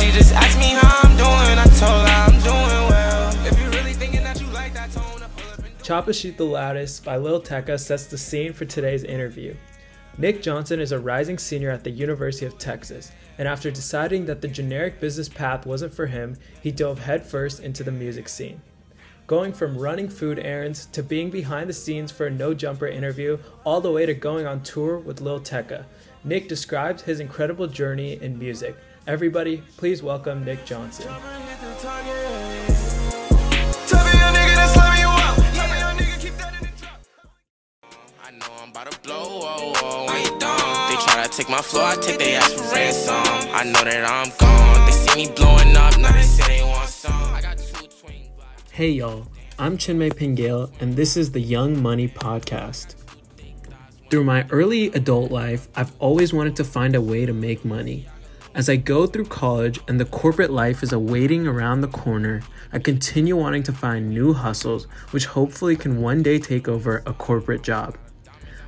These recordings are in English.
She just asked me how I'm doing. I told her I'm doing well. If you really thinking that you like that tone, up Choppa Shoot the Loudest by Lil Tecca sets the scene for today's interview. Nick Johnson is a rising senior at the University of Texas, and after deciding that the generic business path wasn't for him, he dove headfirst into the music scene. Going from running food errands to being behind the scenes for a No Jumper interview, all the way to going on tour with Lil Tecca, Nick describes his incredible journey in music. Everybody, please welcome Nick Johnson. oh, oh, take my floor, I take their ass for ransom. I know that I'm gone. They see me blowing up, now they say they want Hey y'all, I'm Chinmay Pingale, and this is the Young Money Podcast. Through my early adult life, I've always wanted to find a way to make money. As I go through college and the corporate life is awaiting around the corner, I continue wanting to find new hustles which hopefully can one day take over a corporate job.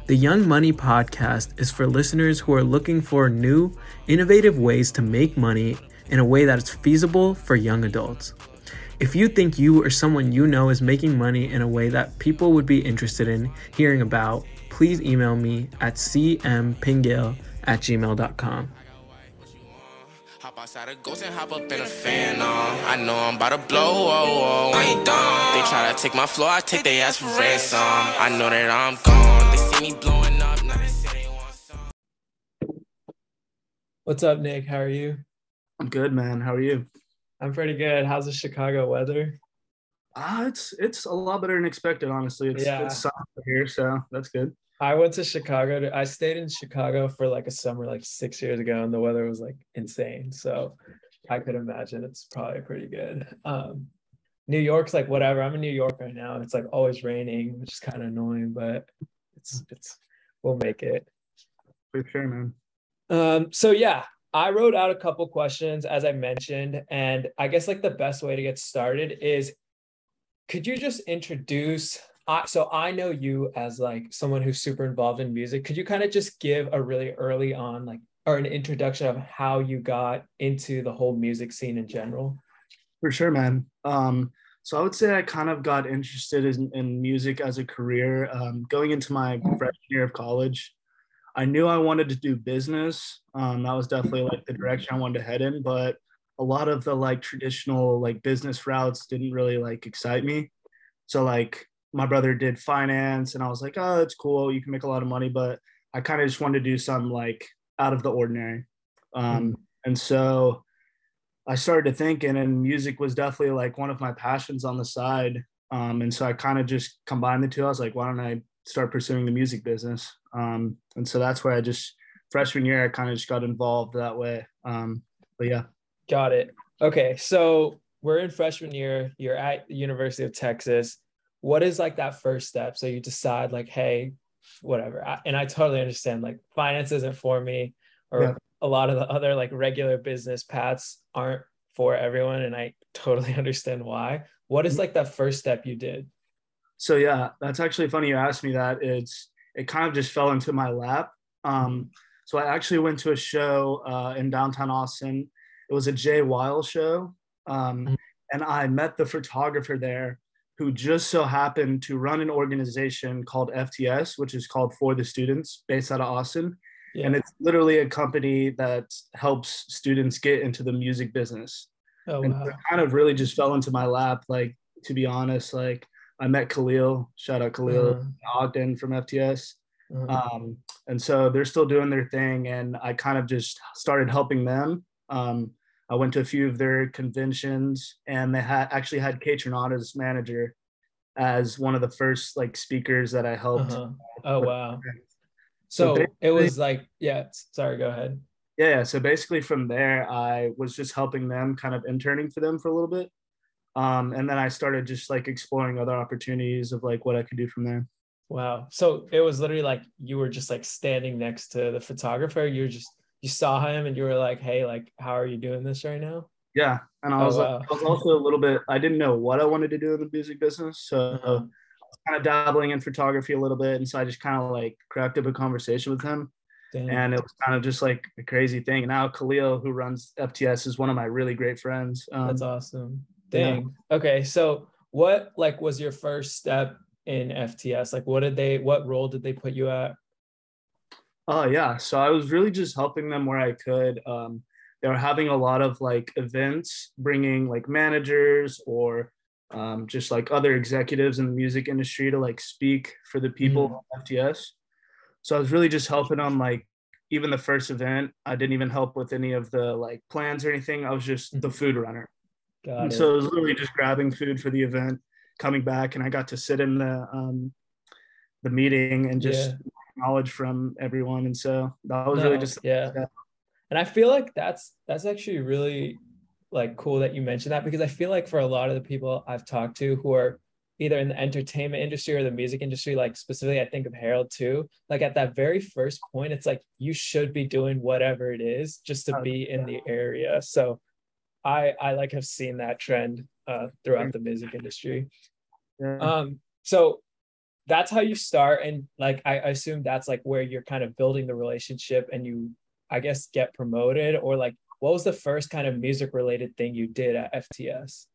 The Young Money podcast is for listeners who are looking for new, innovative ways to make money in a way that is feasible for young adults. If you think you or someone you know is making money in a way that people would be interested in hearing about, please email me at cmpingale at gmail.com. Hop outside a ghost and hop up in a fan on. I know I'm about to blow, oh, oh, oh. when done. They try to take my floor, I take their ass for ransom. I know that I'm gone. They see me blowing up, now they say they want some. What's up, Nick? How are you? I'm good, man. How are you? I'm pretty good. How's the Chicago weather? Ah, it's it's a lot better than expected, honestly. It's Yeah. it's sunny here, so that's good. I went to Chicago. To, I stayed in Chicago for like a summer, like six years ago, and the weather was like insane. So I could imagine it's probably pretty good. Um, New York's like whatever. I'm in New York right now, and it's like always raining, which is kind of annoying, but it's it's we'll make it. For sure, man. Um, so yeah, I wrote out a couple questions as I mentioned, and I guess like the best way to get started is could you just introduce I so I know you as like someone who's super involved in music. Could you kind of just give a really early on like or an introduction of how you got into the whole music scene in general? For sure, man. Um, so I would say I kind of got interested in, in music as a career. Um, going into my freshman year of college, I knew I wanted to do business. Um, that was definitely like the direction I wanted to head in, but a lot of the like traditional like business routes didn't really like excite me. So like my brother did finance and I was like, oh, that's cool. You can make a lot of money, but I kind of just wanted to do some like out of the ordinary. Um, and so I started to thinking, and music was definitely like one of my passions on the side. Um, and so I kind of just combined the two. I was like, why don't I start pursuing the music business? Um, and so that's where I just freshman year I kind of just got involved that way. Um, but yeah, Got it. Okay, so we're in freshman year. You're at the University of Texas. What is like that first step? So you decide like, hey, whatever. I, and I totally understand like finance isn't for me, or Yeah. a lot of the other like regular business paths aren't for everyone, and I totally understand why. What is like that first step you did? So yeah, that's actually funny you asked me that. It's it kind of just fell into my lap. Um, so I actually went to a show uh, in downtown Austin. It was a Jay Weil show, um, Mhm. and I met the photographer there, who just so happened to run an organization called FTS, which is called For the Students, based out of Austin. Yeah. And it's literally a company that helps students get into the music business oh and wow. it kind of really just fell into my lap. Like to be honest, like I met Khalil, shout out Khalil Uh, Ogden from FTS, uh, um, and so they're still doing their thing, and I kind of just started helping them. Um, I went to a few of their conventions, and they had actually had Kate manager as one of the first like speakers that I helped. uh-huh. Oh wow. So So it was like, yeah. Sorry, go ahead. Yeah, yeah. So basically, from there, I was just helping them, kind of interning for them for a little bit. Um, and then I started just like exploring other opportunities of like what I could do from there. Wow. So it was literally like you were just like standing next to the photographer. You were just you saw him and you were like, "Hey, like, how are you doing this right now?" Yeah, and I Oh, was wow. like, I was also a little bit. I didn't know what I wanted to do in the music business, so Uh-huh. kind of dabbling in photography a little bit, and so I just kind of like cracked up a conversation with him. Dang. and it was kind of just like a crazy thing. And now Khalil, who runs FTS, is one of my really great friends. Um, That's awesome. Yeah. Okay, so what like was your first step in FTS? Like, what did they? What role did they put you at? Oh yeah, so I was really just helping them where I could. Um, they were having a lot of like events, bringing like managers or um, just like other executives in the music industry to like speak for the people of FTS. So I was really just helping them. Like even the first event, I didn't even help with any of the like plans or anything. I was just the food runner. Got And it. so it was literally just grabbing food for the event, coming back, and I got to sit in the um, the meeting and just Yeah. knowledge from everyone. And so that was really just yeah. yeah. And I feel like that's that's actually really like cool that you mentioned that because I feel like for a lot of the people I've talked to who are either in the entertainment industry or the music industry, like specifically I think of Harold too, like at that very first point, it's like you should be doing whatever it is just to Oh, be in the area. So I I like have seen that trend uh throughout the music industry. yeah. Um, so that's how you start, and like I I assume that's like where you're kind of building the relationship, and you, I guess, get promoted, or like what was the first kind of music related thing you did at FTS?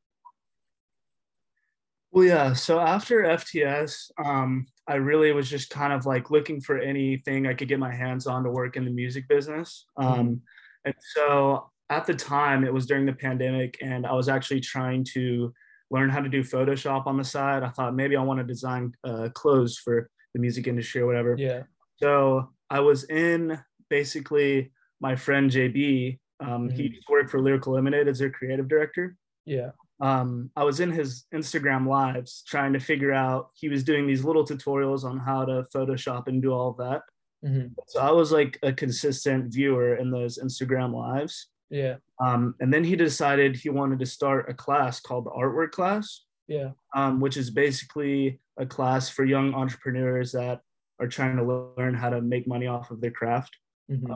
Well, yeah. So after FTS, um, I really was just kind of like looking for anything I could get my hands on to work in the music business. Um, and so at the time, it was during the pandemic, and I was actually trying to learn how to do Photoshop on the side. I thought maybe I want to design uh, clothes for the music industry or whatever. Yeah, So I was in basically my friend JB. Um, He Mhm. used to work for Lyrical Lemonade as their creative director yeah, um, I was in his Instagram lives trying to figure out. He was doing these little tutorials on how to Photoshop and do all of that. Mhm. So I was like a consistent viewer in those Instagram lives. Yeah, Um, and then he decided he wanted to start a class called the Artwork Class, yeah, um, which is basically a class for young entrepreneurs that are trying to learn how to make money off of their craft. Mhm.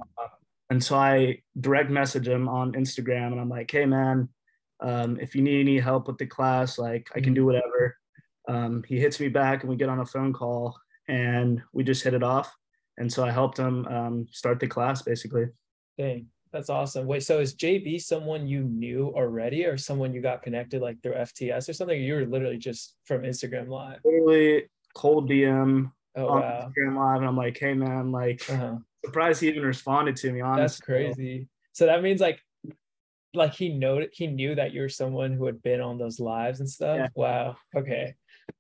And so I direct message him on Instagram and I'm like, hey man, um, if you need any help with the class, like I can do whatever. Um, he hits me back and we get on a phone call and we just hit it off. And so I helped him um, start the class basically. Dang, that's awesome. Wait, so is JB someone you knew already, or someone you got connected like through FTS or something? You were literally just from Instagram Live. Literally cold DM Oh on wow, Instagram live and I'm like, hey man, like uh-huh. surprised he even responded to me, honestly. That's crazy. So that means like like he know he knew that you're someone who had been on those lives and stuff. Yeah. Wow. Okay.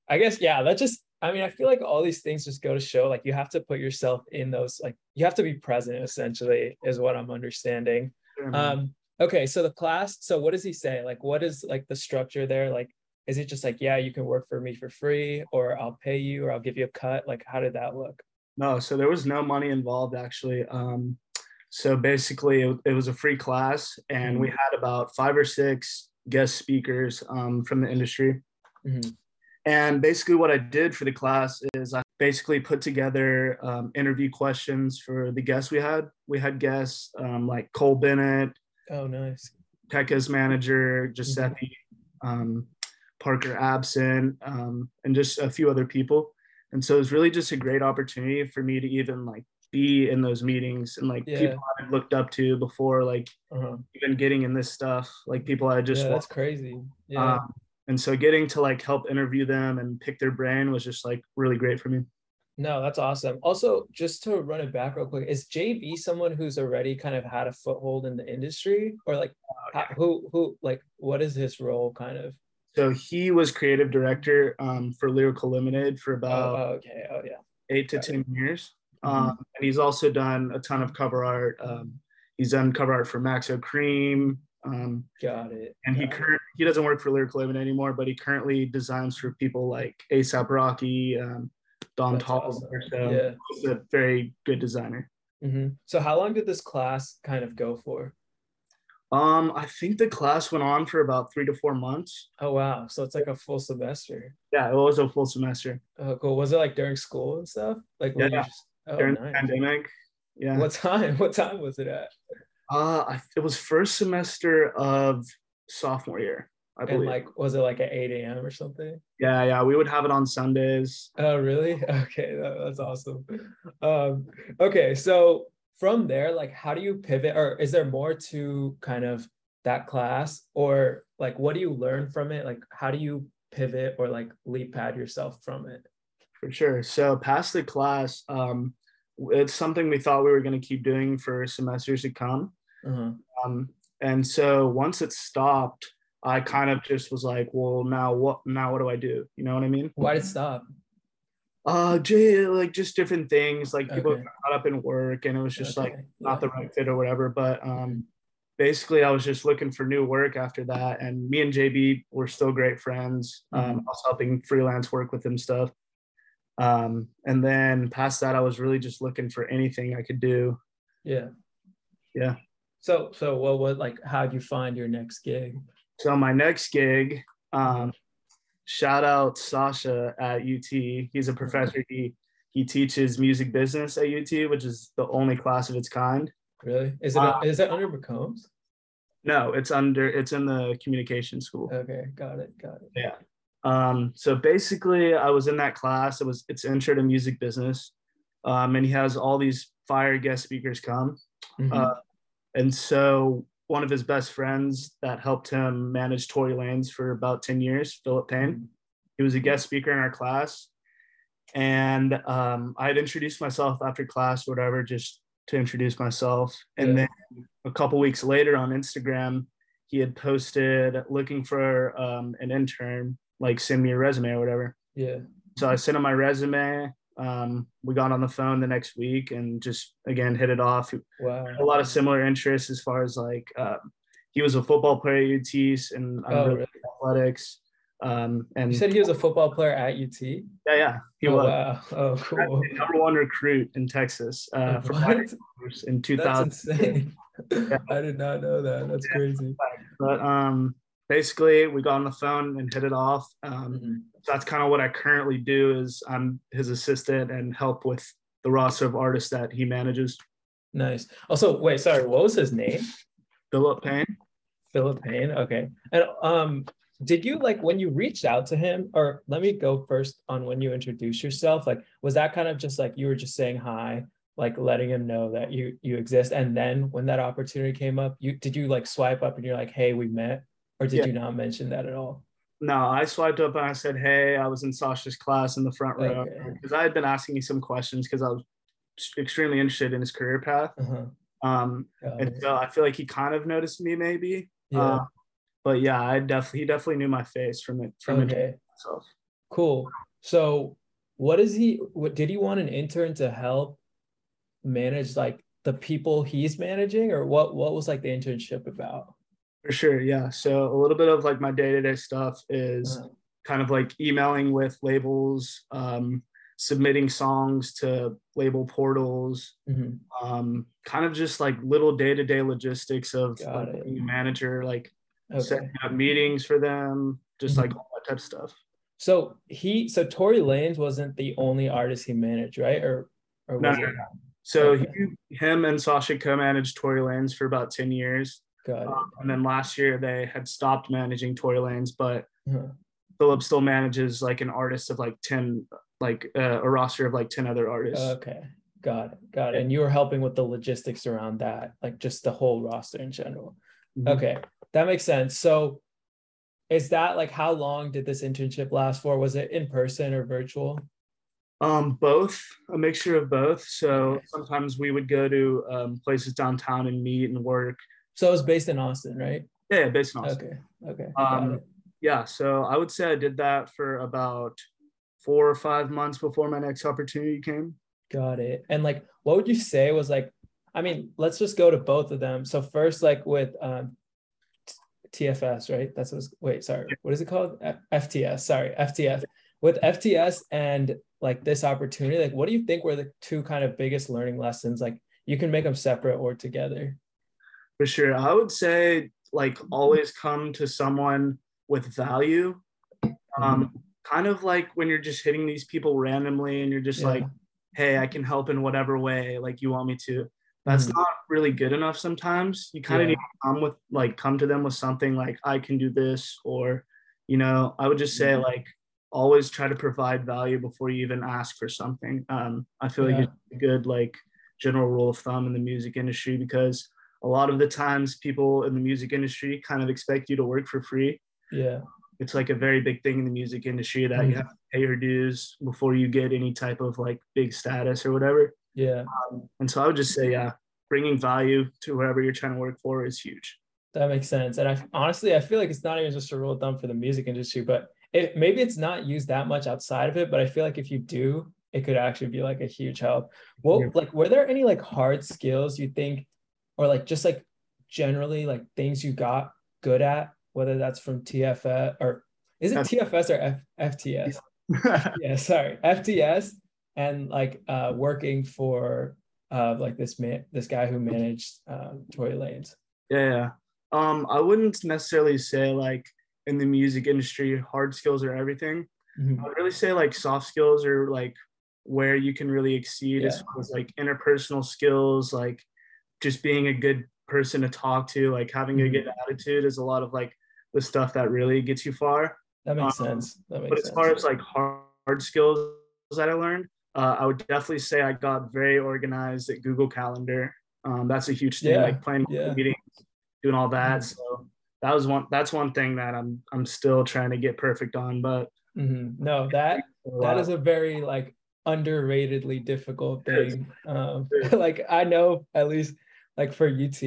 I guess yeah, that just I mean, I feel like all these things just go to show like you have to put yourself in those like you have to be present essentially is what I'm understanding. Man. Um okay, so the class, so what does he say? Like what is like the structure there? Like is it just like yeah, you can work for me for free or I'll pay you or I'll give you a cut? Like how did that look? No, so there was no money involved actually. Um, so basically, it, it was a free class, and we had about five or six guest speakers um, from the industry. Mhm. And basically, what I did for the class is I basically put together um, interview questions for the guests we had. We had guests um, like Cole Bennett, Oh nice. Tecca's manager, Giuseppe, um, Parker Absent, um, and just a few other people. And so it was really just a great opportunity for me to even like be in those meetings and like Yeah. people I've looked up to before, like Uh-huh. even getting in this stuff, like people I just yeah, that's crazy. Yeah. Um, and so getting to like help interview them and pick their brain was just like really great for me. No, that's awesome. Also, just to run it back real quick, is JB someone who's already kind of had a foothold in the industry, or like how, who who like what is his role kind of? So he was creative director um, for Lyrical Lemonade for Oh, about oh, okay. Oh yeah. eight to Got it. 10 years. Mhm. Um, and he's also done a ton of cover art. Um, he's done cover art for Maxo Kream. Um, Got it. and he Got current he doesn't work for Lyrical Lemonade anymore, but he currently designs for people like ASAP Rocky, um, Don Toliver. awesome. So Yeah. he's a very good designer. Mhm. So how long did this class kind of go for? Um, I think the class went on for about three to four months. Oh wow. So it's like a full semester. Yeah, it was a full semester Oh cool. Was it like during school and stuff? Like Yeah. just, oh, during the nice. pandemic. Yeah. What time? What time was it at? Uh, it was first semester of sophomore year, I And believe. like was it like at 8 a.m. or something? yeah, yeah, we would have it on Sundays. Oh, really? Okay, that- that's awesome. Um, okay, so from there, like how do you pivot or is there more to kind of that class or like what do you learn from it? Like how do you pivot or like leap pad yourself from it? For sure. So past the class, um, it's something we thought we were going to keep doing for semesters to come. Uh-huh. Um, and so once it stopped, I kind of just was like, well, now what? Now what do I do? You know what I mean? Why did it stop? Uh, j- like just different things. Like people Okay. got caught up in work, and it was just like Okay, not the right fit or whatever. But um, basically, I was just looking for new work after that. And me and JB were still great friends. Um, Mhm. I was helping freelance work with him stuff. Um, and then past that, I was really just looking for anything I could do. Yeah. Yeah. So so what what like how'd you find your next gig? So my next gig, um, shout out Sasha at UT. He's a professor. He he teaches music business at UT, which is the only class of its kind. Really? Is it Uh, is it under McCombs? No, it's under it's in the communication school. Okay, got it, got it. Um, so basically, I was in that class. It was it's intro to music business, um, and he has all these fire guest speakers come. Mhm. Uh, and so one of his best friends that helped him manage Tory Lanez for about ten years, Philip Payne. He was a guest speaker in our class, and um, I had introduced myself after class, whatever, just to introduce myself. And Yeah. then a couple weeks later on Instagram, he had posted looking for um, an intern, like send me a resume or whatever. yeah. So I sent him my resume. Um, we got on the phone the next week and just again hit it off. Wow. A lot of similar interests as far as like um, he was a football player at UT and I'm Oh, really really? athletics. Um, and You said he was a football player at UT? yeah, yeah, he oh, was wow. Oh, cool. number one recruit in Texas uh, for What? receivers in That's 2000. insane. I did not know that. That's crazy. But um, basically, we got on the phone and hit it off. Um, Mhm. so that's kind of what I currently do. Is I'm his assistant and help with the roster of artists that he manages. Nice. Also, wait, sorry, what was his name? Philip Payne. Philip Payne. Okay. And um, did you like when you reached out to him, or let me go first on when you introduced yourself? Like, was that kind of just like you were just saying hi, like letting him know that you you exist, and then when that opportunity came up, you did you like swipe up and you're like, hey, we met, or did Yeah. you not mention that at all? No, I swiped up and I said, "Hey, I was in Sasha's class in the front row Okay. because I had been asking you some questions because I was extremely interested in his career path. Uh-huh. Um, Got and it. so I feel like he kind of noticed me, maybe. Yeah. Uh, but yeah, I definitely he definitely knew my face from it from it okay. himself. Cool. So, what is he? What did he want an intern to help manage like the people he's managing, or what? What was like the internship about? For sure, yeah. So a little bit of like my day-to-day stuff is Uh, kind of like emailing with labels, um, submitting songs to label portals, mhm. um, kind of just like little day-to-day logistics of like, being a manager, like Okay. setting up meetings for them, just Mhm. like all that type of stuff. So he, so Tory Lanez wasn't the only artist he managed, right? Or, or No, was no? So Okay. he, him and Sasha co-managed Tory Lanez for about 10 years. Um, and then last year they had stopped managing Tory Lanez, but. Philip still manages like an artist of like 10, like uh, a roster of like 10 other artists. Okay. Got it. Got it. And you were helping with the logistics around that, like just the whole roster in general. Mhm. Okay. That makes sense. So is that like how long did this internship last for? Was it in person or virtual? Um, both, a mixture of both. So sometimes we would go to um, places downtown and meet and work. So it was based in Austin, right? Yeah, based in Austin. Okay. Okay. Um, yeah, so I would say I did that for about four or five months before my next opportunity came. Got it. And like, what would you say was like, I mean, let's just go to both of them. So first, like with um, TFS, right? That's what's, wait, sorry. What is it called? F- FTS, sorry, FTF. With FTS and like this opportunity, like what do you think were the two kind of biggest learning lessons? Like you can make them separate or together. For sure. I would say like always come to someone with value. Um, kind of like when you're just hitting these people randomly and you're just Yeah. like, hey, I can help in whatever way like you want me to. That's Mhm. not really good enough sometimes. You kind of Yeah. need to come with like come to them with something like I can do this or you know, I would just say Mhm. like always try to provide value before you even ask for something. Um, I feel like it's a good like general rule of thumb in the music industry because a lot of the times people in the music industry kind of expect you to work for free. Yeah. It's like a very big thing in the music industry that mm-hmm. you have to pay your dues before you get any type of like big status or whatever. Yeah. Um, and so I would just say, yeah, bringing value to whoever you're trying to work for is huge. That makes sense. And I honestly, I feel like it's not even just a rule of thumb for the music industry, but it maybe it's not used that much outside of it. But I feel like if you do, it could actually be like a huge help. Well, yeah. like, were there any like hard skills you think, or like just like generally like things you got good at, whether that's from TFS or is it TFS or F- FTS? yeah, sorry, FTS, and like uh, working for uh, like this man, this guy who managed um, Tory Lanez. Yeah, um, I wouldn't necessarily say like in the music industry, hard skills are everything. Mm-hmm. I would really say like soft skills are like where you can really exceed yeah. as far as like interpersonal skills, like just being a good person to talk to, like having mm-hmm. a good attitude is a lot of like the stuff that really gets you far. That makes um, sense. That makes but as far as like hard, hard skills that I learned, uh, I would definitely say I got very organized at Google Calendar. Um, that's a huge thing, yeah. like planning yeah. meetings, doing all that. Mm-hmm. So that was one. That's one thing that I'm I'm still trying to get perfect on. But mm-hmm. no, that that is a very like underratedly difficult thing. Um, like I know at least like for UT,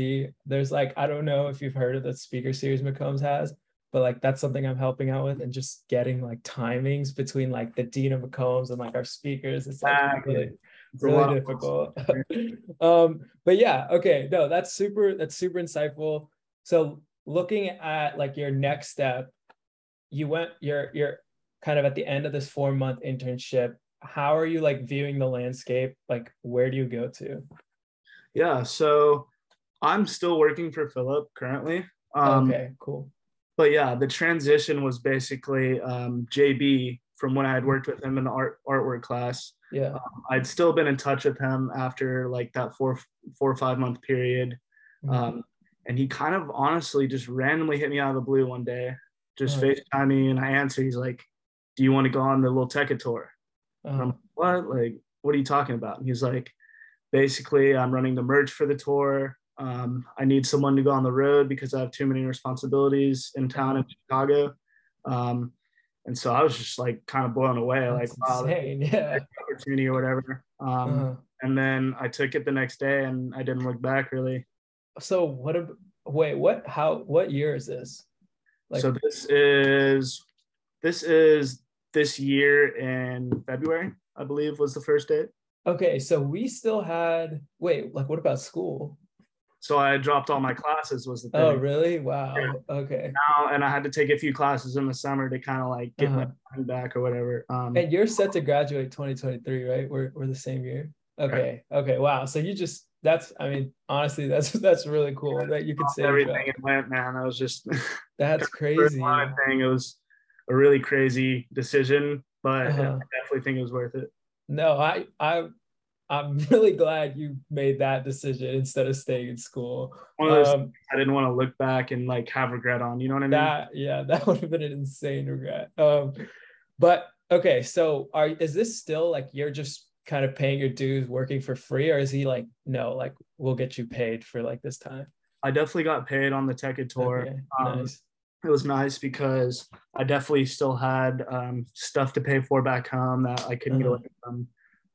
there's like I don't know if you've heard of the speaker series McCombs has, but like that's something I'm helping out with and just getting like timings between like the dean of McCombs and like our speakers. It's like really, it's really difficult. um, but yeah, okay, no, that's super. That's super insightful. So looking at like your next step, you went. You're you're kind of at the end of this four month internship how are you like viewing the landscape? Like, where do you go to? Yeah, so I'm still working for Philip currently. Um, okay, cool. But yeah, the transition was basically um, JB from when I had worked with him in the art artwork class. Yeah, um, I'd still been in touch with him after like that four four or five month period, mm-hmm. um, and he kind of honestly just randomly hit me out of the blue one day, just uh-huh. FaceTime me, and I answered. He's like, "Do you want to go on the Lil Tecca tour?" Uh-huh. I'm what? Like, what are you talking about? And he's like, basically, I'm running the merch for the tour. Um, I need someone to go on the road because I have too many responsibilities in town in Chicago. Um, and so I was just like kind of blown away, That's like, wow, yeah. opportunity or whatever. Um, uh-huh. And then I took it the next day and I didn't look back really. So what, A, wait, what, how, what year is this? Like, so this is, this is this year in February, I believe was the first date. Okay, so we still had wait, like what about school? So I dropped all my classes was the thing. Oh, really? Wow. Yeah. Okay. Now and I had to take a few classes in the summer to kind of like get uh-huh. my back or whatever. Um, and you're set to graduate 2023, right? We're we're the same year. Okay. Right. Okay. Wow. So you just that's I mean honestly that's that's really cool that you could say everything it went man. I was just that's crazy. Thing it was a really crazy decision, but uh-huh. I definitely think it was worth it. No, I I I'm really glad you made that decision instead of staying in school. Um, I didn't want to look back and like have regret on. You know what I mean? That yeah, that would have been an insane regret. Um, but okay, so are is this still like you're just kind of paying your dues, working for free, or is he like no, like we'll get you paid for like this time? I definitely got paid on the Tecca tour. Okay, um, nice it was nice because I definitely still had um, stuff to pay for back home that I couldn't uh-huh. get from.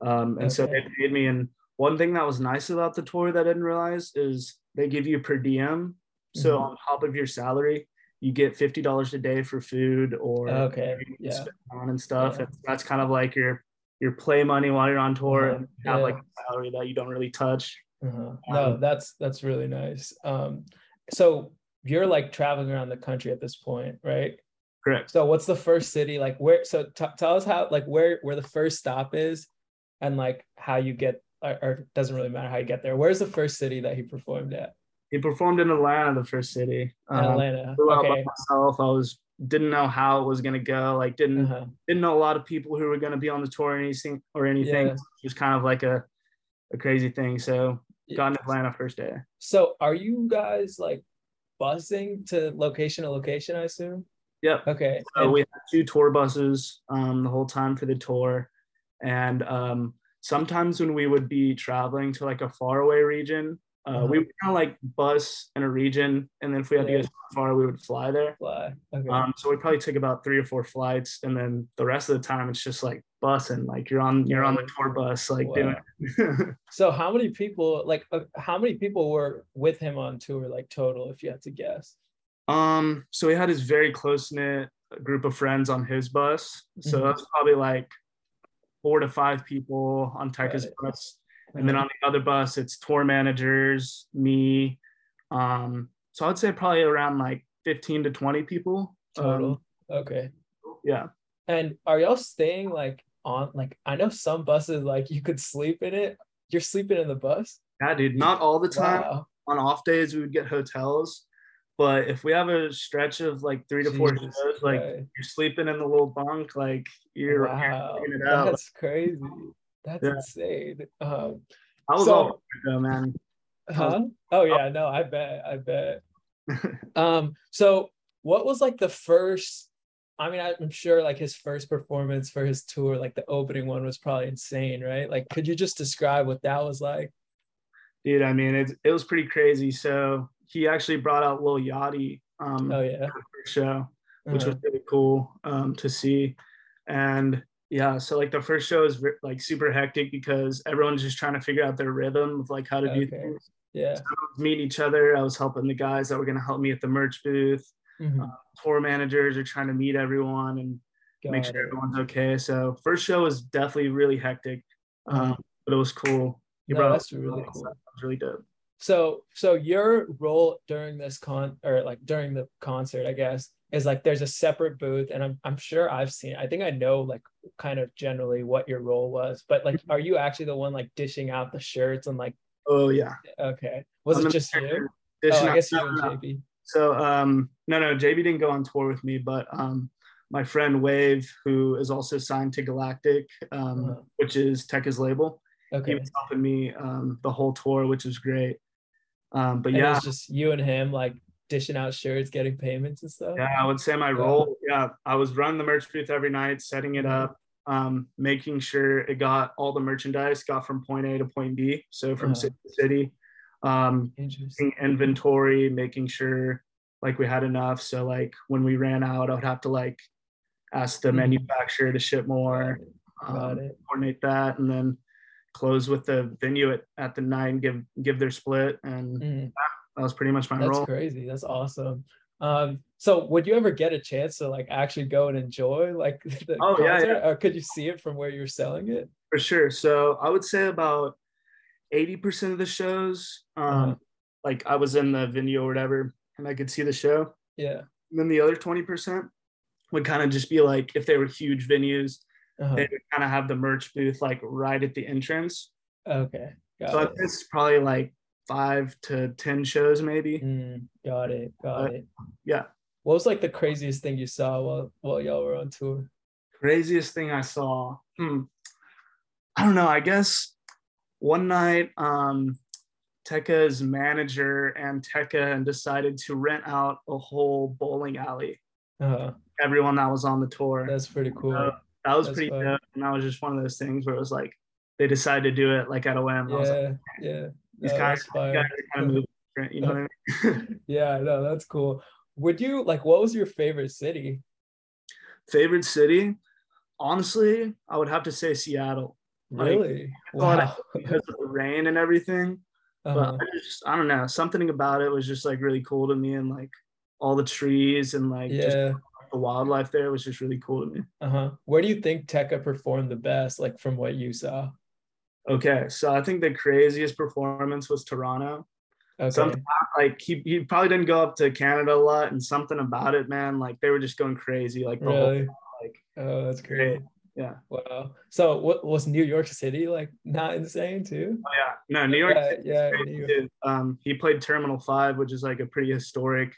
Um, and okay. so they paid me. And one thing that was nice about the tour that I didn't realize is they give you per diem. So mm-hmm. on top of your salary, you get fifty dollars a day for food or okay, yeah, on and stuff. Yeah. And that's kind of like your your play money while you're on tour uh-huh. and have yeah. like a salary that you don't really touch. Uh-huh. No, um, that's that's really nice. Um, so you're like traveling around the country at this point, right? Correct. So what's the first city like where so t- tell us how like where where the first stop is and like how you get or, or doesn't really matter how you get there. Where's the first city that he performed at? He performed in Atlanta, the first city. In um, Atlanta. okay. myself. I was didn't know how it was gonna go. Like didn't uh-huh. didn't know a lot of people who were gonna be on the tour or anything or anything. Yeah. It was kind of like a a crazy thing. So got in Atlanta first day. So are you guys like busing to location to location, I assume? Yep. Okay. So and- we had two tour buses um, the whole time for the tour. And um, sometimes when we would be traveling to like a faraway region, uh, Uh-huh. we would kind of like bus in a region, and then if we had Yeah. to go far, we would fly there. Fly. Okay. Um, so we probably took about three or four flights, and then the rest of the time it's just like busing, like you're on you're on the tour bus, like doing. so how many people like uh, how many people were with him on tour like total if you had to guess? um, so he had his very close knit group of friends on his bus, so Mhm. that's probably like four to five people on Tecca's it. bus, and then on the other bus it's tour managers, me. Um, so I'd say probably around like fifteen to twenty people total. Um, okay. yeah. And are y'all staying like on like I know some buses like you could sleep in it. You're sleeping in the bus? Yeah, dude. Not all the time. Wow. on off days we would get hotels but if we have a stretch of like three to four Jesus shows like Christ. you're sleeping in the little bunk like you're, wow. it out That's crazy. That's Yeah. insane. Um i was So- all though man huh? Oh yeah, no, I bet. I bet. um so what was like the first I mean, I'm sure like his first performance for his tour, like the opening one was probably insane, right? Like, could you just describe what that was like? dude i mean it, it was pretty crazy so he actually brought out Lil Yachty um Oh yeah. for show which Uh-huh. was really cool um to see and yeah so like the first show is like super hectic because everyone's just trying to figure out their rhythm of like how to do things yeah. meet each other i was helping the guys that were going to help me at the merch booth Mhm. tour managers are trying to meet everyone and make sure it. everyone's okay. So first show was definitely really hectic, um, but it was cool. He No, brought that's really cool. That was really dope. So, so your role during this con or like during the concert, I guess, is like there's a separate booth, and I'm I'm sure I've seen. I think I know like kind of generally what your role was, but like, are you actually the one like dishing out the shirts and like? Oh yeah. Okay, was I'm it just you? Oh, I guess you and. JB. So um, no, no, JB didn't go on tour with me, but um, my friend Wave, who is also signed to Galactic, um, Uh-huh. which is Tecca's label, Okay. he was helping me um, the whole tour, which was great. Um, but and it yeah, was just you and him like dishing out shirts, getting payments and stuff. Yeah, I would say my role. Yeah, I was running the merch booth every night, setting it Mhm. up, um, making sure it got all the merchandise got from point A to point B. So from Uh-huh. city to city, um, Interesting. inventory, making sure like we had enough. So like when we ran out, I would have to like ask the Mhm. manufacturer to ship more, um, coordinate that, and then close with the venue at, at the night and give give their split. And Mhm. That was pretty much my That's role. That's crazy. That's awesome. Um, so would you ever get a chance to like actually go and enjoy like the Oh, yeah, concert, or could you see it from where you're selling it? For sure. So I would say about 80% of the shows, um, Uh-huh. like I was in the venue or whatever, and I could see the show. Yeah. And then the other 20% would kind of just be like if they were huge venues, Uh-huh. they would kind of have the merch booth like right at the entrance. Okay. Got so it. it's probably like five to 10 shows maybe. Mm, got it. Got But- it. Yeah. What was like the craziest thing you saw while while y'all were on tour? Craziest thing I saw. Hmm. I don't know. I guess one night, um, Tecca's manager and Tecca and decided to rent out a whole bowling alley. Uh-huh. Everyone that was on the tour. that's pretty cool. Uh, that was that's pretty fun. dope. And that was just one of those things where it was like they decided to do it like at a whim. I was like, yeah. Yeah. these No, guys, that's guys kind of different, you know what I mean? Yeah. No, that's cool. Would you like? What was your favorite city? Favorite city? Honestly, I would have to say Seattle. Really? Wow. because of the rain and everything. Uh-huh. but I just I don't know something about it was just like really cool to me and like all the trees and like just Yeah. the wildlife there was just really cool to me. Uh-huh. Where do you think Tecca performed the best, like from what you saw? Okay, so I think the craziest performance was Toronto. Okay. Something like he, he probably didn't go up to Canada a lot and something about it, man. Like they were just going crazy. Like the whole Really? like Oh, that's great. yeah. Wow. So what was New York City like not insane too? Oh, yeah. No, New York. Yeah, yeah, New York. Um, he played Terminal Five, which is like a pretty historic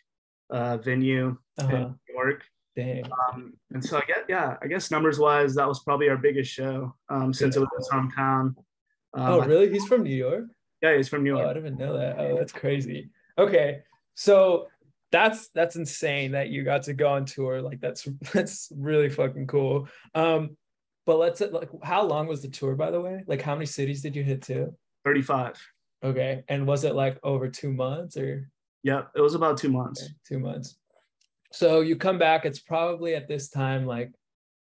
uh venue Uh-huh. in New York. Dang. Um, and so I guess, yeah, I guess numbers wise, that was probably our biggest show um, since it was his hometown. Um, Oh, really? He's from New York? yeah, he's from New Oh, I York. didn't know that. Oh, that's crazy. Okay. So that's that's insane that you got to go on tour. Like that's that's really fucking cool. Um but let's like how long was the tour by the way? Like how many cities did you hit to? 35. Okay. And was it like over two months or Yep, it was about two months. okay, two months? So you come back, it's probably at this time like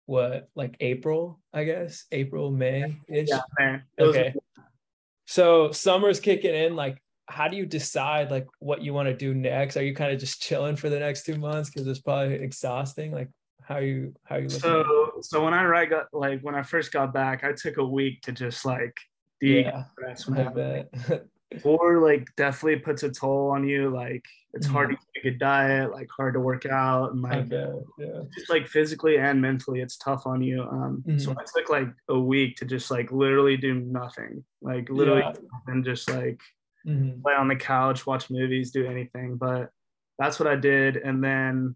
what, like April, I guess, April, May ish. Yeah, man. Okay. So summer's kicking in. Like, how do you decide like what you want to do next? Are you kind of just chilling for the next two months because it's probably exhausting? Like, how are you how are you looking? so so when I right got like when I first got back, I took a week to just like Yeah, decompress. I bet. Tour like definitely puts a toll on you. Like it's hard to keep a good diet, like hard to work out, and like bet. Yeah. just like physically and mentally, it's tough on you. Um, so Mhm. I took like a week to just like literally do nothing, like literally, Yeah. and just like Mhm. lay on the couch, watch movies, do anything. But that's what I did. And then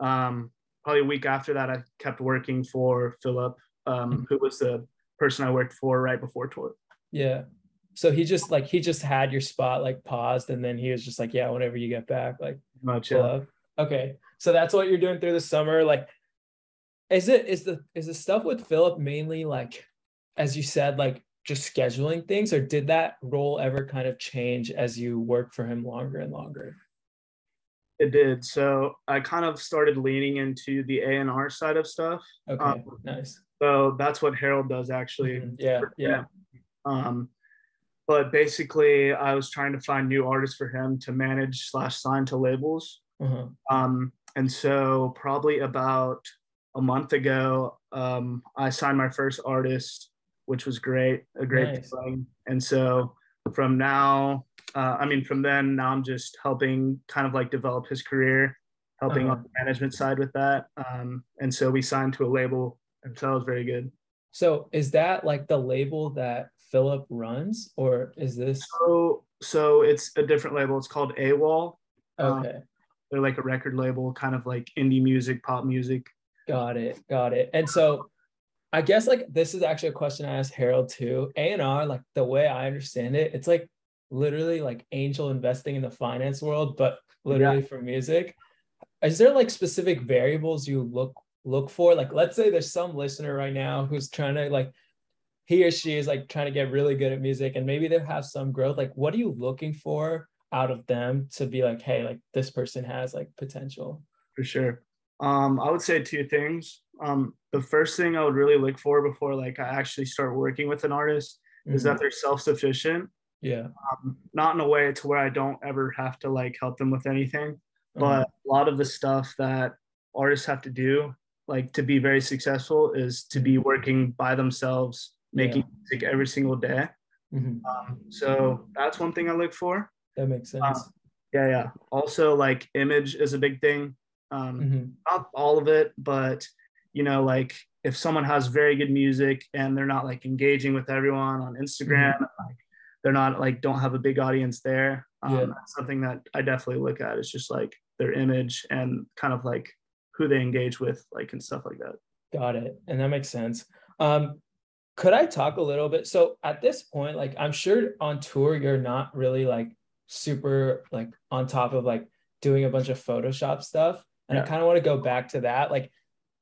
um, probably a week after that, I kept working for Philip, um, who was the person I worked for right before tour. Yeah. So he just like he just had your spot like paused, and then he was just like, yeah, whenever you get back, like Much, love. Okay. So that's what you're doing through the summer. Like, is it is the is the stuff with Philip mainly like, as you said, like just scheduling things, or did that role ever kind of change as you work for him longer and longer? It did. So I kind of started leaning into the A and R side of stuff. Okay. Um, nice. So that's what Harold does actually. Mhm. Yeah. Yeah. Um, but basically, I was trying to find new artists for him to manage slash sign to labels. Uh-huh. Um, and so probably about a month ago, um, I signed my first artist, which was great, a great Nice. feeling. And so from now, uh, I mean, from then now I'm just helping kind of like develop his career, helping Uh-huh. on the management side with that. Um, and so we signed to a label, and so that was very good. So is that like the label that Philip runs, or is this So, so it's a different label. It's called AWOL. um, okay? They're like a record label, kind of like indie music, pop music. Got it. Got it. And so I guess like this is actually a question I asked Harold too. A and R, like the way I understand it, it's like literally like angel investing in the finance world, but literally for music. Is there like specific variables you look look for? Like let's say there's some listener right now who's trying to like he or she is like trying to get really good at music and maybe they have some growth. Like what are you looking for out of them to be like, hey, like this person has like potential? for sure. Um, I would say two things. Um, the first thing I would really look for before like I actually start working with an artist is Mhm. that they're self-sufficient, yeah. um, not in a way to where I don't ever have to like help them with anything, but a lot of the stuff that artists have to do, like to be very successful, is to be working by themselves, making Yeah. music every single day. Mhm. Um, so that's one thing I look for. That makes sense. Um, Yeah, yeah. Also, like image is a big thing. Um, Mhm. not all of it, but you know, like if someone has very good music and they're not like engaging with everyone on Instagram, like they're not like don't have a big audience there. Um, Yeah. That's something that I definitely look at. It's just like their image and kind of like who they engage with, like and stuff like that. Got it. And that makes sense. Um, could I talk a little bit? So at this point, like I'm sure on tour, you're not really like super like on top of like doing a bunch of Photoshop stuff. And I kind of want to go back to that. Like,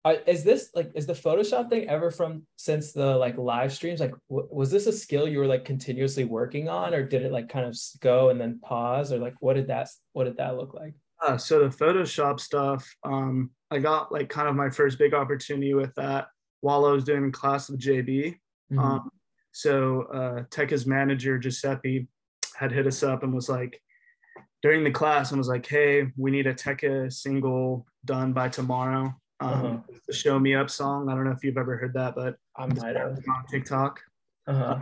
are, is this like is the Photoshop thing ever from since the like live streams? Like, w- was this a skill you were like continuously working on, or did it like kind of go and then pause, or like what did that what did that look like? Uh, so the Photoshop stuff, um, I got like kind of my first big opportunity with that while I was doing class with JB. Mhm. Um, so uh, Tecca's manager Giuseppe had hit us up and was like, during the class, and was like, "Hey, we need a Tecca single done by tomorrow." Um, Uh-huh. The "Show Me Up" song. I don't know if you've ever heard that, but I it's might have. on TikTok. Uh-huh.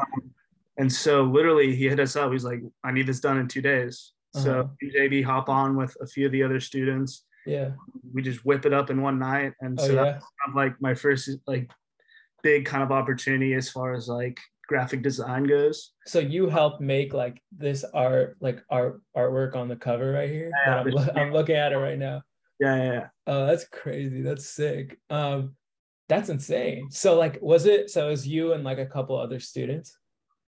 And so literally, he hit us up. He's like, "I need this done in two days." Uh-huh. So JB hop on with a few of the other students. Yeah. We just whip it up in one night, and Oh so yeah. that's kind of like my first like big kind of opportunity as far as like graphic design goes. So you helped make like this art, like art artwork on the cover right here. Yeah, I'm, loo- sure. I'm looking at it right now. Yeah, yeah, yeah. Oh, that's crazy. That's sick. Um, that's insane. So like, was it? So it was you and like a couple other students.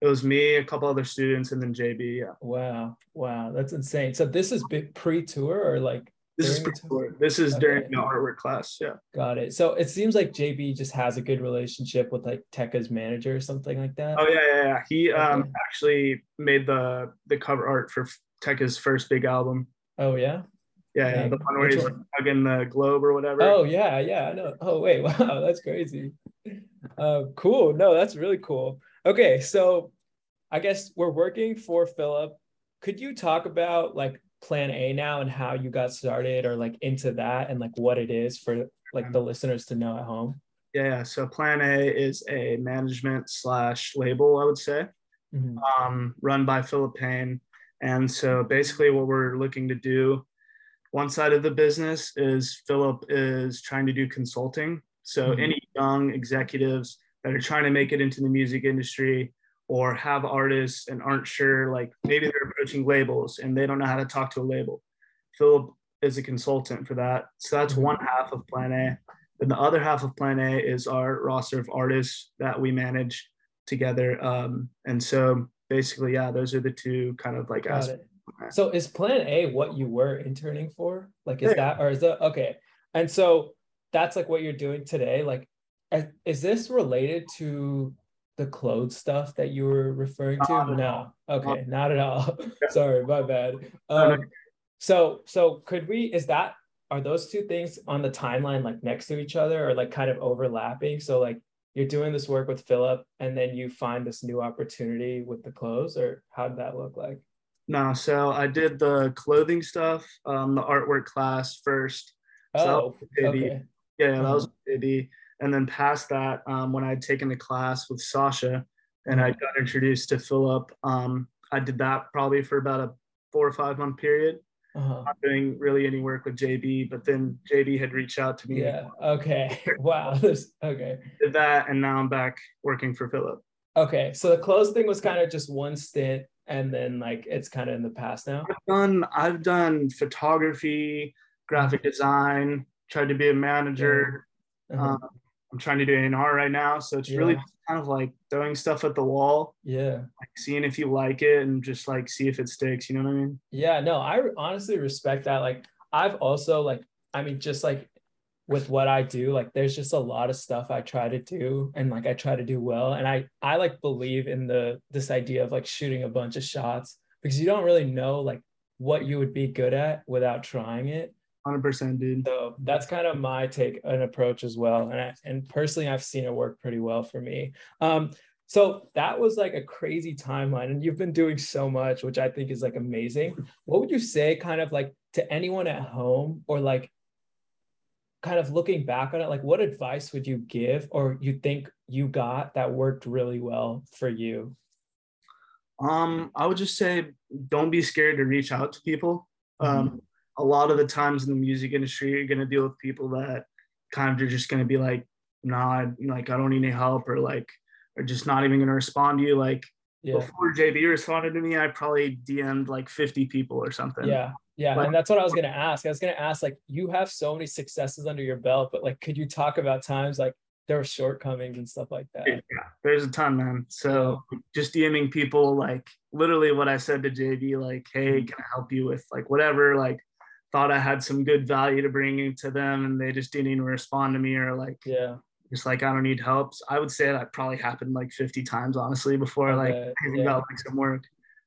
It was me, a couple other students, and then JB. Yeah. Wow, wow, that's insane. So this is pre-tour or like? This is During the before. This is during the artwork class. Yeah. Got it. So it seems like JB just has a good relationship with like Tecca's manager or something like that. Oh yeah, yeah, yeah. He um actually made the the cover art for Tecca's first big album. Oh yeah. Yeah, yeah, the one where Which he's one? hugging the globe or whatever. Oh yeah, yeah, I know. Oh wait, wow, that's crazy. Uh, cool. No, that's really cool. Okay, so I guess we're working for Philip. Could you talk about like Plan A now and how you got started, or like into that, and like what it is for like the listeners to know at home? Yeah. So Plan A is a management slash label, I would say, Mhm. um, run by Philip Payne. And so basically, what we're looking to do, one side of the business is Philip is trying to do consulting. So Mhm. any young executives that are trying to make it into the music industry or have artists and aren't sure, like maybe they're approaching labels and they don't know how to talk to a label. Philip is a consultant for that. So that's Mhm. one half of Plan A. Then the other half of Plan A is our roster of artists that we manage together. Um, and so basically, yeah, those are the two kind of like Got aspects. it. So is Plan A what you were interning for? Like, is Yeah. that or is that okay? And so that's like what you're doing today. Like, is this related to the clothes stuff that you were referring to? At No. Okay, not at all. Sorry, my bad. Um, so so could we? Is that are those two things on the timeline like next to each other or like kind of overlapping? So like you're doing this work with Philip and then you find this new opportunity with the clothes, or how did that look like? No, so I did the clothing stuff, um, the artwork class first. So Oh, okay. Yeah, that Uh-huh. was JB. And then past that, um, when I'd taken the class with Sasha and I got introduced to Philip, um, I did that probably for about a four or five month period. Uh-huh. Not doing really any work with JB, but then JB had reached out to me. Yeah. Okay. Wow. This okay. Did that, and now I'm back working for Philip. Okay. So the clothes thing was kind of just one stint, and then like it's kind of in the past now. I've done I've done photography, graphic design, tried to be a manager. Uh-huh. Um, I'm trying to do A&R right now, so it's really Yeah. just kind of like throwing stuff at the wall, yeah. like seeing if you like it, and just like see if it sticks. You know what I mean? Yeah. No, I honestly respect that. Like, I've also like, I mean, just like with what I do, like, there's just a lot of stuff I try to do, and like I try to do well, and I I like believe in the this idea of like shooting a bunch of shots because you don't really know like what you would be good at without trying it. Hundred percent, dude. So that's kind of my take and approach as well. And I, and personally, I've seen it work pretty well for me. Um, so that was like a crazy timeline, and you've been doing so much, which I think is like amazing. What would you say, kind of like to anyone at home, or like kind of looking back on it, like what advice would you give, or you think you got that worked really well for you? Um, I would just say don't be scared to reach out to people. Mm-hmm. Um, a lot of the times in the music industry, you're gonna deal with people that kind of are just gonna be like, nah, like I don't need any help, or like, or just not even gonna respond to you. Like Yeah. before JB responded to me, I probably DM'd like 50 people or something. Yeah. Yeah. But- and that's what I was going to ask. I was going to ask, like, you have so many successes under your belt, but like, could you talk about times like there were shortcomings and stuff like that? Yeah, there's a ton, man. So just DMing people, like literally what I said to JB, like, hey, Mm-hmm. can I help you with like whatever? Like, thought I had some good value to bring to them, and they just didn't even respond to me, or like, Yeah. just like I don't need help. So I would say that probably happened like 50 times, honestly, before like Okay, I even yeah. got like some work.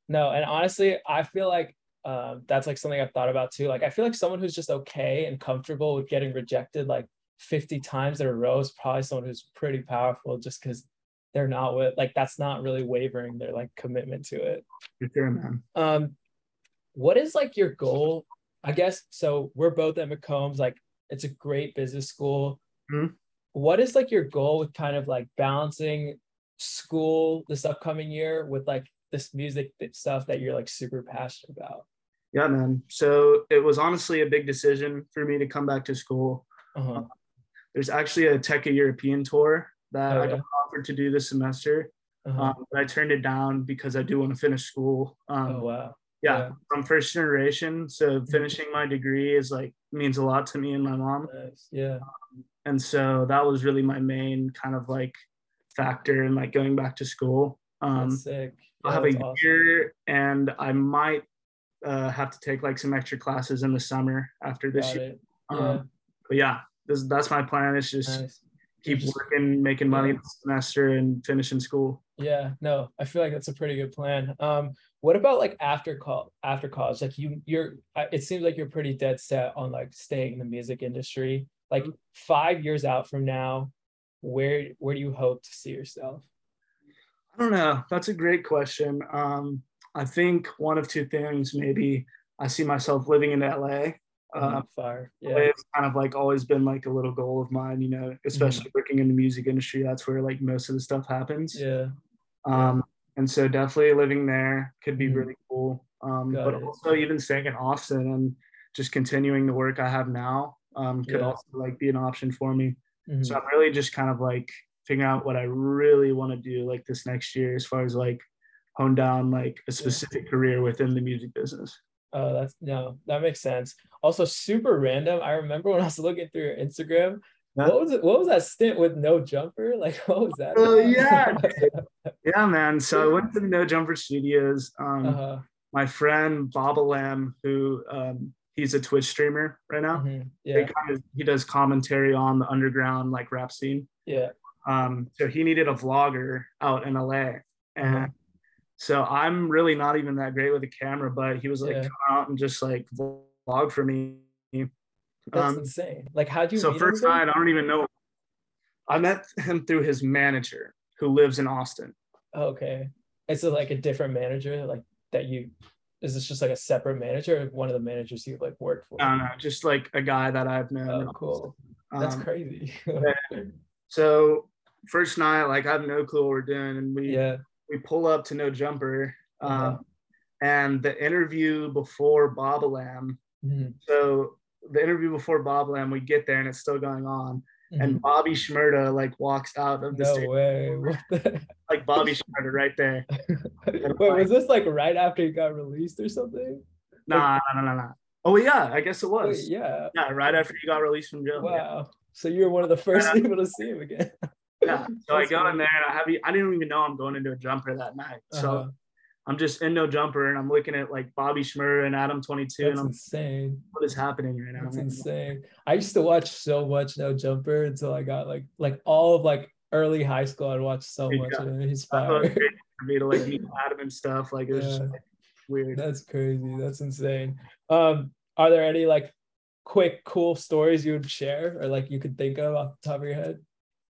No, and honestly, I feel like um, that's like something I've thought about too. Like, I feel like someone who's just okay and comfortable with getting rejected like 50 times in a row is probably someone who's pretty powerful just because they're not with like that's not really wavering their like commitment to it. For sure, man. Um, what is like your goal? I guess so. We're both at McCombs. Like, it's a great business school. Mhm. What is like your goal with kind of like balancing school this upcoming year with like this music stuff that you're like super passionate about? Yeah, man. So it was honestly a big decision for me to come back to school. Uh-huh. There's actually a Tecca European tour that Oh, I yeah. got offered to do this semester. Uh-huh. um, but I turned it down because I do want to finish school. Um, oh wow. Yeah, yeah. I'm first generation, so finishing my degree is like means a lot to me and my mom. Yeah. and so that was really my main kind of like factor in like going back to school. Um, sick. I'll have a awesome. year, and I might uh, have to take like some extra classes in the summer after this Got year. Um, Yeah. But yeah, this, that's my plan. Is just Nice. keep Just- working, making money Yeah. this semester, and finishing school. Yeah, no, I feel like that's a pretty good plan. Um, what about like after call after college? Like you, you're. It seems like you're pretty dead set on like staying in the music industry. Like Mhm. five years out from now, where where do you hope to see yourself? I don't know. That's a great question. Um, I think one of two things. Maybe I see myself living in LA. Uh, Fire. LA Yeah. has kind of like always been like a little goal of mine. You know, especially working in the music industry. That's where like most of the stuff happens. Yeah. Um, and so definitely living there could be Mhm. really cool. Um, but it. also even staying in Austin and just continuing the work I have now um, could Yeah. also like be an option for me. Mhm. So I'm really just kind of like figuring out what I really want to do like this next year as far as like hone down like a specific career within the music business. Oh, that's no, that makes sense. Also, super random. I remember when I was looking through your Instagram. What was it? What was that stint with No Jumper? Like, what was that? Oh, yeah. Yeah, man. So I went to the No Jumper Studios. Um, uh-huh. My friend Baba Lamb, who um, he's a Twitch streamer right now. mhm, Yeah. kind of, he does commentary on the underground like rap scene. Yeah. Um, so he needed a vlogger out in LA. And Uh-huh. so I'm really not even that great with a camera, but he was like, Yeah. come out and just like vlog for me. That's Um, insane. Like, how'd you so first night, I don't even know. I met him through his manager who lives in Austin. Okay. It's a, like a different manager, like that you. Is this just like a separate manager or one of the managers you like worked for? I don't know, just like a guy that I've known. Oh, cool. That's Um, crazy. So first night, like I have no clue what we're doing, and we yeah. we pull up to No Jumper, um, Uh-huh. and the interview before Bob Lamb. Mhm, So the interview before Bob Lamb, we get there and it's still going on, mhm. and Bobby Shmurda like walks out of the no stage, way. What the? like Bobby Shmurda right there. Wait, was this like right after he got released or something? Nah, no, no, no. Oh yeah, I guess it Wait, was. yeah. Yeah, right after he got released from jail. Yeah. Wow. So you were one of the first Yeah. people to see him again. Yeah. So I That's go in there and I have I didn't even know I'm going into a jumper that night. So Uh-huh. I'm just in No Jumper and I'm looking at like Bobby Shmurda and Adam 22 That's and I'm insane. what is happening right now? That's man? insane. I used to watch so much No Jumper until I got like like all of like early high school. I'd watch so Yeah. much of it. He's I thought it fire. for me to like meet Adam and stuff. Like it was just like, weird. That's crazy. That's insane. Um, are there any like quick cool stories you would share or like you could think of off the top of your head?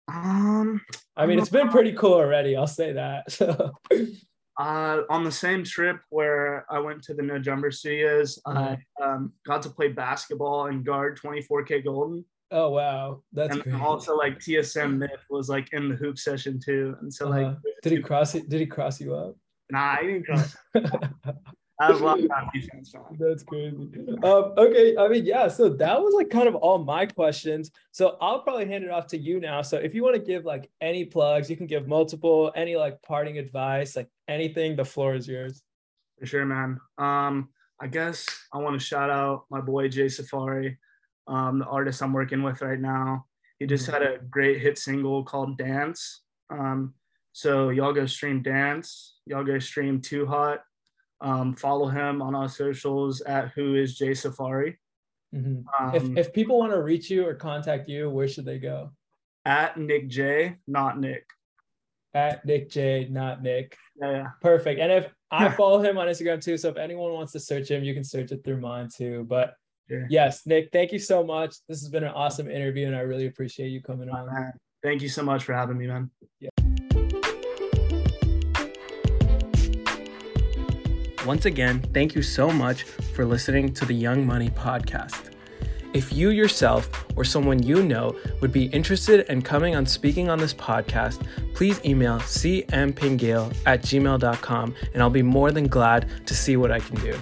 Um, I mean, it's been pretty cool already. I'll say that. Uh, on the same trip where I went to the No Jumper Studios, I um, got to play basketball and guard 24K Golden. oh wow, that's and great. also like TSM Myth was like in the hoop session too. And so like, Uh-huh. Did he cross it? Did he cross you up? nah, I didn't cross. I was locked on That's crazy. Um, okay, I mean, yeah. So that was like kind of all my questions. So I'll probably hand it off to you now. So if you want to give like any plugs, you can give multiple, any like parting advice, like anything. The floor is yours. For sure, man. Um, I guess I want to shout out my boy Jay Safari, um, the artist I'm working with right now. He just had a great hit single called Dance. Um, so y'all go stream Dance. Y'all go stream Too Hot. Um, follow him on our socials at Who is Jay Safari. Mhm. Um, If if people want to reach you or contact you, where should they go? at Nick J, not Nick. At Nick J, not Nick. Yeah, yeah. Perfect. And if I follow him on Instagram too, so if anyone wants to search him, you can search it through mine too. But Sure. yes, Nick, thank you so much. This has been an awesome interview, and I really appreciate you coming on. Man, Thank you so much for having me, man. Once again, thank you so much for listening to the Young Money podcast. If you yourself or someone you know would be interested in coming on speaking on this podcast, please email cmpingale at gmail.com and I'll be more than glad to see what I can do.